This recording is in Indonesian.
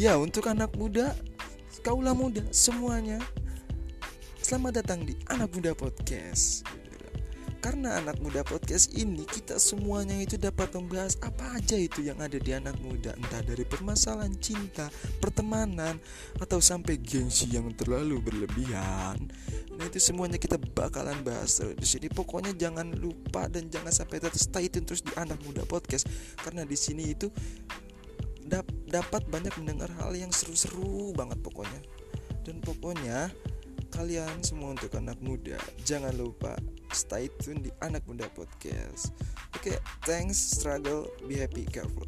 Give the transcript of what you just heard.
Ya untuk anak muda Kaulah muda semuanya Selamat datang di Anak Muda Podcast karena anak muda podcast ini kita semuanya itu dapat membahas apa aja itu yang ada di anak muda entah dari permasalahan cinta, pertemanan atau sampai gengsi yang terlalu berlebihan. Nah itu semuanya kita bakalan bahas di sini. Pokoknya jangan lupa dan jangan sampai tetap stay tune terus di anak muda podcast karena di sini itu dap dapat banyak mendengar hal yang seru-seru banget pokoknya. Dan pokoknya kalian semua untuk anak muda jangan lupa stay tune di anak muda podcast oke okay, thanks struggle be happy careful